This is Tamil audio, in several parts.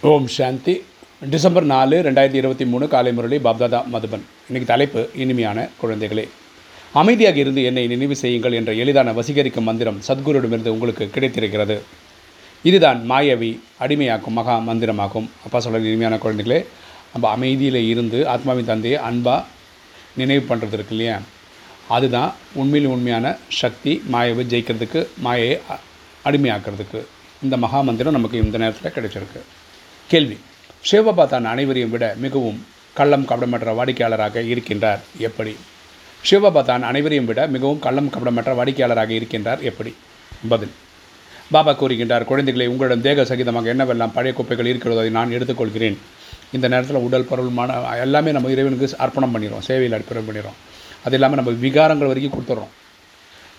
ஓம் சாந்தி. டிசம்பர் நாலு ரெண்டாயிரத்தி இருபத்தி மூணு காலை முரளி பாப்தாதா மதுபன். இன்னைக்கு தலைப்பு இனிமையான குழந்தைகளே. அமைதியாக இருந்து என்னை நினைவு செய்யுங்கள் என்ற எளிதான வசீகரிக்கும் மந்திரம் சத்குருவிடமிருந்து உங்களுக்கு கிடைத்திருக்கிறது. இதுதான் மாயவி அடிமையாக்கும் மகா மந்திரமாகும். அப்பா சொல்கிற இனிமையான குழந்தைகளே நம்ம அமைதியில் இருந்து ஆத்மாவின் தந்தையை அன்பாக நினைவு பண்ணுறது இருக்கு இல்லையா? அதுதான் உண்மையில் உண்மையான சக்தி மாயவை ஜெயிக்கிறதுக்கு மாயையை அ- அடிமையாக்கிறதுக்கு. இந்த மகா மந்திரம் நமக்கு இந்த நேரத்தில் கிடைச்சிருக்கு. கேள்வி. சிவபாபா தான் அனைவரையும் விட மிகவும் கள்ளம் கபடமற்ற வாடிக்கையாளராக இருக்கின்றார் எப்படி? சிவபாபா தான் அனைவரையும் விட மிகவும் கள்ளம் கபடமற்ற வாடிக்கையாளராக இருக்கின்றார் எப்படி? பதில். பாபா கூறுகின்றார் குழந்தைகளை உங்களிடம் தேக சகிதமாக என்னவெல்லாம் பழைய குப்பைகள் இருக்கிறதோ அதை நான் எடுத்துக்கொள்கிறேன். இந்த நேரத்தில் உடல் பொருள் மன எல்லாமே நம்ம இறைவனுக்கு அர்ப்பணம் பண்ணிடுறோம் சேவையில் அர்ப்பணம் பண்ணிடுறோம். அது இல்லாமல் நம்ம விகாரங்கள் வரைக்கும் கொடுத்துட்றோம்.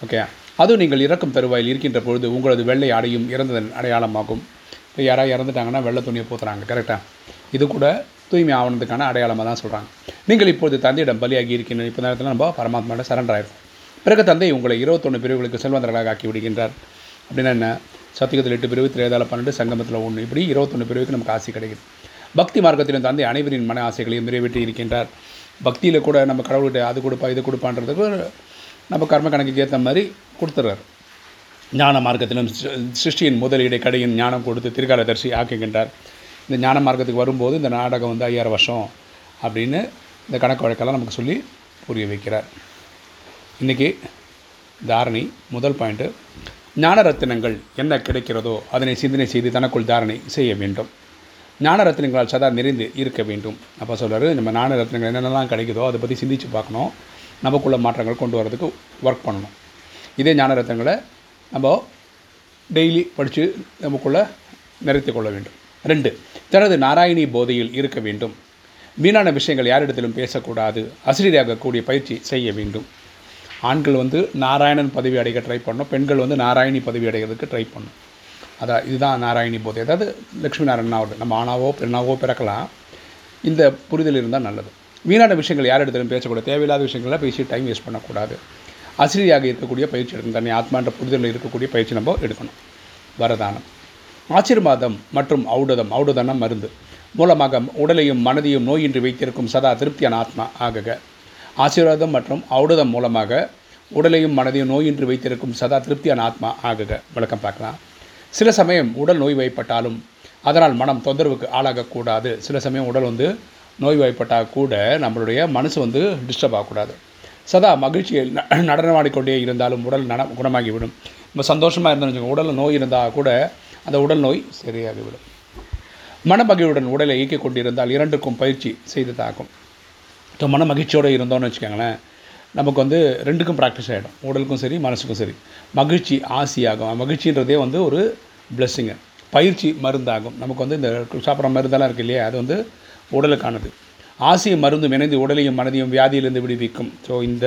ஓகே அதுவும் நீங்கள் இறக்கும் தருவாயில் இருக்கின்ற பொழுது உங்களது வெள்ளை ஆடையும் இறந்ததன் அடையாளமாகும். இப்போ யாராவது இறந்துட்டாங்கன்னா வெள்ளை துணியை போத்துறாங்க கரெக்டாக இது கூட தூய்மை ஆவணத்துக்கான அடையாளமாக தான் சொல்கிறாங்க நீங்கள் இப்போது தந்தையிடம் பலியாகி இருக்கின்ற இப்போ நேரத்தில் நம்ம பரமாத்மாவோட சரண்டர் ஆயிருக்கோம். பிறகு தந்தை உங்களை இருபத்தொன்று பிரிவுகளுக்கு செல்வந்தர்களாக ஆக்கி விடுகின்றார். அப்படின்னா என்ன? சத்தியத்தில் எட்டு பிரிவு திரேதால பன்னெண்டு சங்கமத்தில் ஒன்று இப்படி இருபத்தொன்று பிரிவுக்கு நமக்கு ஆசை கிடைக்குது. பக்தி மார்க்கத்திலும் தந்தை அனைவரின் மன ஆசைகளையும் நிறைவேற்றி இருக்கின்றார். பக்தியில் கூட நம்ம கடவுள்கிட்ட அது கொடுப்பா இது கொடுப்பான்றதுக்கு நம்ம கர்ம கணக்குக்கு ஏற்ற மாதிரி கொடுத்துட்றாரு ஞான மார்க்கத்திலும் சிருஷ்டியின் முதலீடு கடையின் ஞானம் கொடுத்து திருக்காலதர்சி ஆக்குகின்றார். இந்த ஞான மார்க்கத்துக்கு வரும்போது இந்த நாடகம் வந்து ஐயாயிரம் வருஷம் அப்படின்னு இந்த கணக்கு வழக்கெல்லாம் நமக்கு சொல்லி புரிய வைக்கிறார். இன்றைக்கி தாரணி முதல் பாயிண்ட்டு ஞான ரத்தினங்கள் என்ன கிடைக்கிறதோ அதனை சிந்தனை செய்து தனக்குள் தாரணை செய்ய வேண்டும். ஞான ரத்தினங்களால் சதா நிறைந்து இருக்க வேண்டும். அப்போ சொல்கிறார் நம்ம ஞான ரத்தினங்கள் என்னென்னலாம் கிடைக்குதோ அதை பற்றி சிந்தித்து பார்க்கணும். நமக்குள்ள மாற்றங்கள் கொண்டு வரதுக்கு ஒர்க் பண்ணணும். இதே ஞான ரத்தினங்களை நம்ம டெய்லி படித்து நமக்குள்ள நிறைத்து கொள்ள வேண்டும். ரெண்டு தனது நாராயணி போதையில் இருக்க வேண்டும். வீணான விஷயங்கள் யாரிடத்திலும் பேசக்கூடாது. அசிரியராகக்கூடிய பயிற்சி செய்ய வேண்டும். ஆண்கள் வந்து நாராயணன் பதவி அடைய ட்ரை பண்ணணும். பெண்கள் வந்து நாராயணி பதவி அடைகிறதுக்கு ட்ரை பண்ணணும். அதான் இதுதான் நாராயணி போதை. அதாவது லக்ஷ்மி நாராயணாவது நம்ம ஆணாவோ பெண்ணாவோ பிறக்கலாம். இந்த புரிதல் இருந்தால் நல்லது. வீணான விஷயங்கள் யார் இடத்திலும் பேசக்கூடாது. தேவையில்லாத விஷயங்களை பேசி டைம் வேஸ்ட் பண்ணக்கூடாது. அசிரியாக இருக்கக்கூடிய பயிற்சி எடுக்கணும். தன்னை ஆத்மான்ற புரிதலில் இருக்கக்கூடிய பயிற்சி நம்ம எடுக்கணும். வரதானம். ஆசிர்வாதம் மற்றும் ஔடதம். ஔடதனம் மருந்து. மூலமாக உடலையும் மனதையும் நோயின்றி வைத்திருக்கும் சதா திருப்தியான ஆத்மா ஆகுக. ஆசீர்வாதம் மற்றும் ஔடதம் மூலமாக உடலையும் மனதையும் நோயின்றி வைத்திருக்கும் சதா திருப்தியான ஆத்மா ஆகுக. விளக்கம் பார்க்கலாம். சில சமயம் உடல் நோய்வாய்ப்பட்டாலும் அதனால் மனம் தொந்தரவுக்கு ஆளாகக்கூடாது. சில சமயம் உடல் வந்து நோய்வாய்ப்பட்டால் கூட நம்மளுடைய மனசு வந்து டிஸ்டர்ப் ஆகக்கூடாது. சதா மகிழ்ச்சியில் ந- நடனமாடிக்கொண்டே இருந்தாலும் உடல் நட குணமாகிவிடும். நம்ம சந்தோஷமாக இருந்தோம்னு உடல் உடலில் நோய் இருந்தால் கூட அந்த உடல் நோய் சரியாகிவிடும். மனமகிழ்வுடன் உடலை இயக்கிக் கொண்டிருந்தால் இரண்டுக்கும் பயிற்சி செய்ததாகும் ஸோ மன மகிழ்ச்சியோடு இருந்தோம்னு வச்சுக்கோங்களேன். நமக்கு வந்து ரெண்டுக்கும் ப்ராக்டிஸ் ஆகிடும் உடலுக்கும் சரி மனசுக்கும் சரி. மகிழ்ச்சி ஆசியாகும். மகிழ்ச்சின்றதே வந்து ஒரு பிளெஸ்ஸிங்கு பயிற்சி மருந்தாகும். நமக்கு வந்து இந்த சாப்பிட்ற மருந்தெல்லாம் இருக்கு இல்லையா? அது வந்து உடலுக்கானது. ஆசிய மருந்தும் இணைந்து உடலையும் மனதையும் வியாதியிலிருந்து விடுவிக்கும். ஸோ இந்த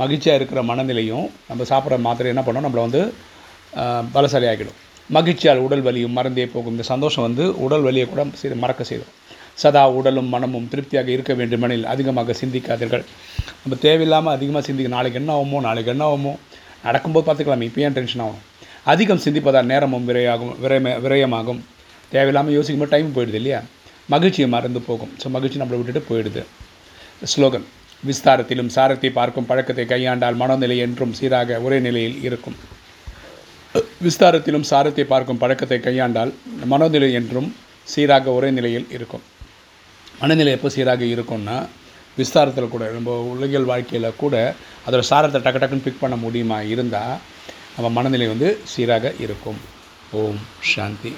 மகிழ்ச்சியாக இருக்கிற மனநிலையும் நம்ம சாப்பிட்ற மாத்திரை என்ன பண்ணோம்? நம்மளை வந்து பலசாலி ஆகிடும் மகிழ்ச்சியால் உடல் வலியும் மறந்தே போகும். இந்த சந்தோஷம் வந்து உடல் வலியை கூட செய்து மறக்க செய்யும். சதா உடலும் மனமும் திருப்தியாக இருக்க வேண்டுமெனில் அதிகமாக சிந்திக்காதீர்கள். நம்ம தேவையில்லாமல் அதிகமாக சிந்திக்க நாளைக்கு என்ன ஆகுமோ நாளைக்கு என்ன ஆகுமோ நடக்கும்போது பார்த்துக்கலாம். இப்போ ஏன் டென்ஷன் ஆகும்? அதிகம் சிந்திப்பதால் நேரமும் விரையாகும் விரயமே விரயமாகும். தேவையில்லாமல் யோசிக்கும்போது டைம் போயிடுது இல்லையா? மகிழ்ச்சியை மறந்து போகும். ஸோ மகிழ்ச்சி நம்மளை விட்டுட்டு போயிடுது. ஸ்லோகன் விஸ்தாரத்திலும் சாரத்தை பார்க்கும் பழக்கத்தை கையாண்டால் மனநிலை என்றும் சீராக ஒரே நிலையில் இருக்கும். விஸ்தாரத்திலும் சாரத்தை பார்க்கும் பழக்கத்தை கையாண்டால் மனநிலை என்றும் சீராக ஒரே நிலையில் இருக்கும். மனநிலை எப்போ சீராக இருக்கும்னா விஸ்தாரத்தில் கூட நம்ம உலகியல் வாழ்க்கையில் கூட அதோடய சாரத்தை டக்கு டக்குன்னு பிக் பண்ண முடியுமா? இருந்தால் நம்ம மனநிலை வந்து சீராக இருக்கும். ஓம் சாந்தி.